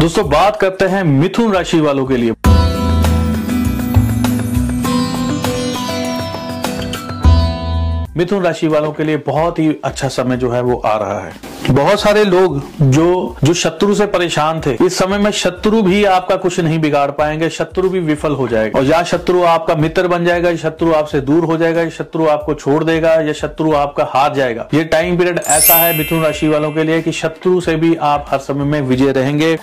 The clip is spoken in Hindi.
दोस्तों, बात करते हैं मिथुन राशि वालों के लिए। मिथुन राशि वालों के लिए बहुत ही अच्छा समय जो है वो आ रहा है। बहुत सारे लोग जो जो शत्रु से परेशान थे, इस समय में शत्रु भी आपका कुछ नहीं बिगाड़ पाएँगे, शत्रु भी विफल हो जाएगा। और या शत्रु आपका मित्र बन जाएगा, या शत्रु आपसे दूर हो जाएगा, या शत्रु आपको छोड़ देगा, या शत्रु आपका हार जाएगा। ये टाइम पीरियड ऐसा है मिथुन राशि वालों के लिए कि शत्रु से भी आप हर समय में विजय रहेंगे।